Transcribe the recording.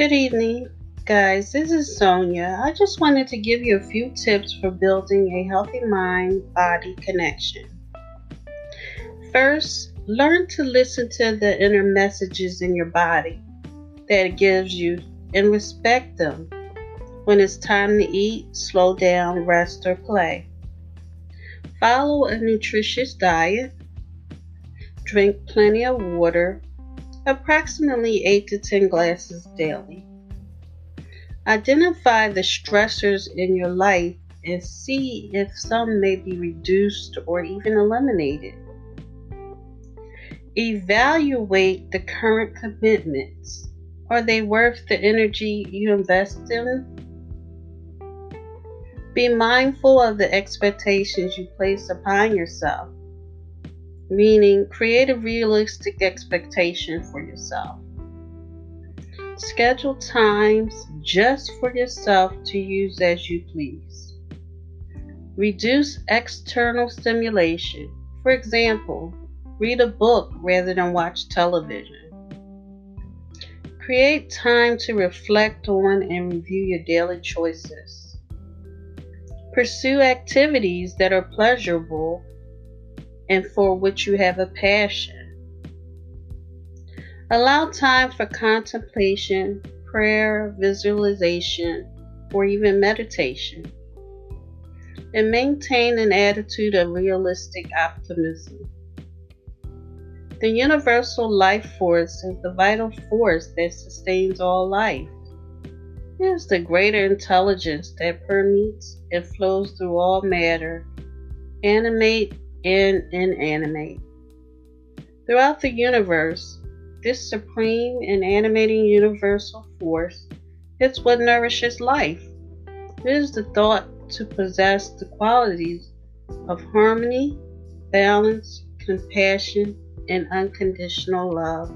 Good evening, guys. This is Sonia. I just wanted to give you a few tips for building a healthy mind body connection. First, learn to listen to the inner messages in your body that it gives you and respect them. When it's time to eat, slow down, rest, or play. Follow a nutritious diet. Drink plenty of water approximately 8 to 10 glasses daily. Identify the stressors in your life and see if some may be reduced or even eliminated. Evaluate the current commitments. Are they worth the energy you invest in? Be mindful of the expectations you place upon yourself meaning create a realistic expectation for yourself. Schedule times just for yourself to use as you please. Reduce external stimulation. For example, read a book rather than watch television. Create time to reflect on and review your daily choices. Pursue activities that are pleasurable and for which you have a passion. Allow time for contemplation, prayer, visualization, or even meditation. And maintain an attitude of realistic optimism. The universal life force is the vital force that sustains all life. It is the greater intelligence that permeates and flows through all matter, animate and inanimate. Throughout the universe, this supreme and animating universal force is what nourishes life. It is the thought to possess the qualities of harmony, balance, compassion, and unconditional love.